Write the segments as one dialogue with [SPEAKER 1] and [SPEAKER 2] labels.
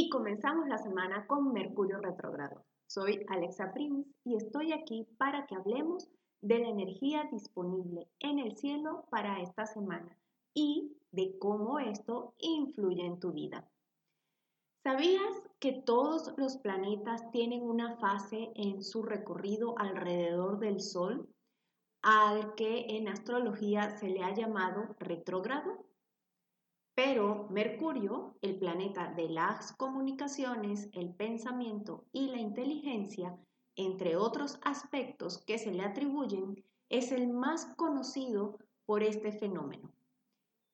[SPEAKER 1] Y comenzamos la semana con Mercurio retrógrado. Soy Alexa Prince y estoy aquí para que hablemos de la energía disponible en el cielo para esta semana y de cómo esto influye en tu vida. ¿Sabías que todos los planetas tienen una fase en su recorrido alrededor del Sol al que en astrología se le ha llamado retrógrado? Pero Mercurio, el planeta de las comunicaciones, el pensamiento y la inteligencia, entre otros aspectos que se le atribuyen, es el más conocido por este fenómeno,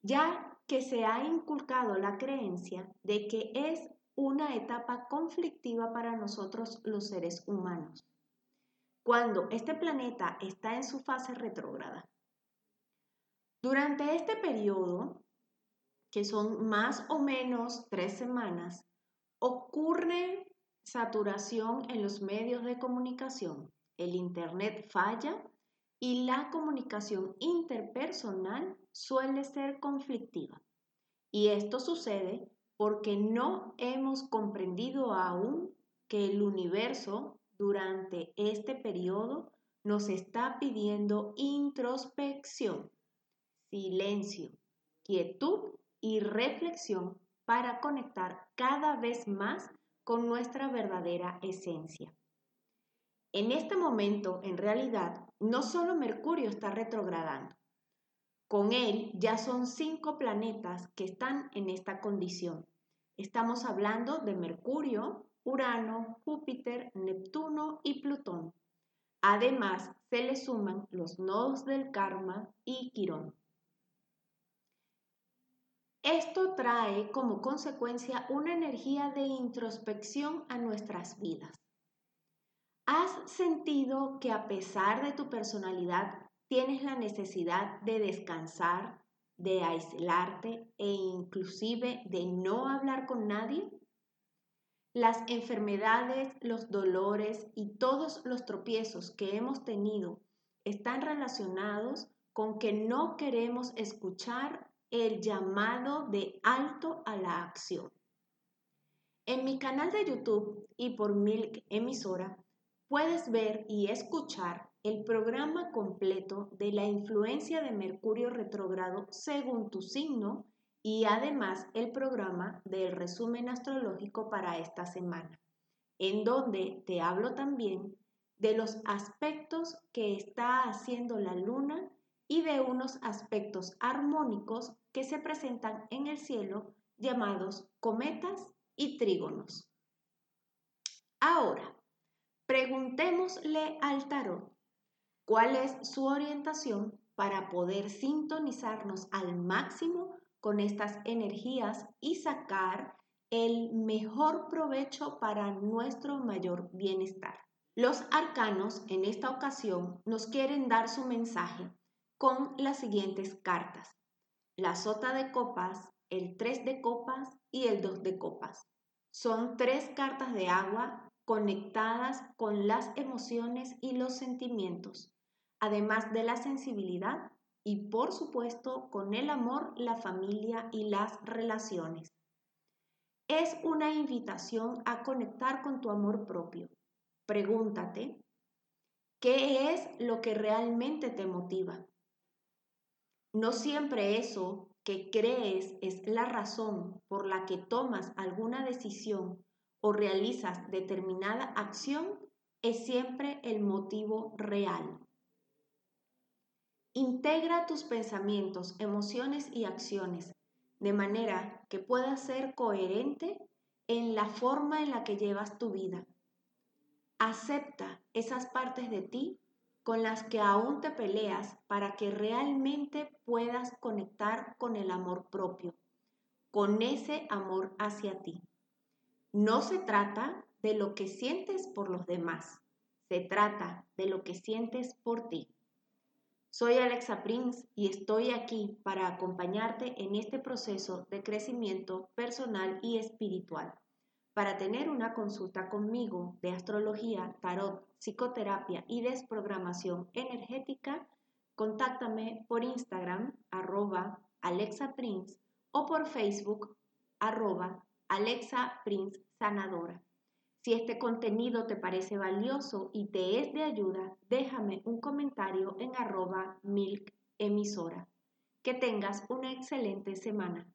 [SPEAKER 1] ya que se ha inculcado la creencia de que es una etapa conflictiva para nosotros los seres humanos, cuando este planeta está en su fase retrógrada. Durante este periodo, que son más o menos tres semanas, ocurre saturación en los medios de comunicación. El Internet falla y la comunicación interpersonal suele ser conflictiva. Y esto sucede porque no hemos comprendido aún que el universo durante este periodo nos está pidiendo introspección, silencio, quietud y reflexión para conectar cada vez más con nuestra verdadera esencia. En este momento, en realidad, no solo Mercurio está retrogradando. Con él ya son cinco planetas que están en esta condición. Estamos hablando de Mercurio, Urano, Júpiter, Neptuno y Plutón. Además, se le suman los nodos del karma y Quirón. Esto trae como consecuencia una energía de introspección a nuestras vidas. ¿Has sentido que a pesar de tu personalidad tienes la necesidad de descansar, de aislarte e inclusive de no hablar con nadie? Las enfermedades, los dolores y todos los tropiezos que hemos tenido están relacionados con que no queremos escuchar el llamado de alto a la acción. En mi canal de YouTube y por Milk Emisora puedes ver y escuchar el programa completo de la influencia de Mercurio retrógrado según tu signo y además el programa del resumen astrológico para esta semana, en donde te hablo también de los aspectos que está haciendo la luna y de unos aspectos armónicos que se presentan en el cielo llamados cometas y trígonos. Ahora, preguntémosle al tarot cuál es su orientación para poder sintonizarnos al máximo con estas energías y sacar el mejor provecho para nuestro mayor bienestar. Los arcanos en esta ocasión nos quieren dar su mensaje con las siguientes cartas. La sota de copas, el 3 de copas y el 2 de copas. Son tres cartas de agua conectadas con las emociones y los sentimientos, además de la sensibilidad y por supuesto con el amor, la familia y las relaciones. Es una invitación a conectar con tu amor propio. Pregúntate, ¿qué es lo que realmente te motiva? No siempre eso que crees es la razón por la que tomas alguna decisión o realizas determinada acción es siempre el motivo real. Integra tus pensamientos, emociones y acciones de manera que puedas ser coherente en la forma en la que llevas tu vida. Acepta esas partes de ti con las que aún te peleas para que realmente puedas conectar con el amor propio, con ese amor hacia ti. No se trata de lo que sientes por los demás, se trata de lo que sientes por ti. Soy Alexa Prince y estoy aquí para acompañarte en este proceso de crecimiento personal y espiritual. Para tener una consulta conmigo de astrología, tarot, psicoterapia y desprogramación energética, contáctame por Instagram arroba Alexa Prince o por Facebook arroba Alexa Prince Sanadora. Si este contenido te parece valioso y te es de ayuda, déjame un comentario en arroba milk emisora. Que tengas una excelente semana.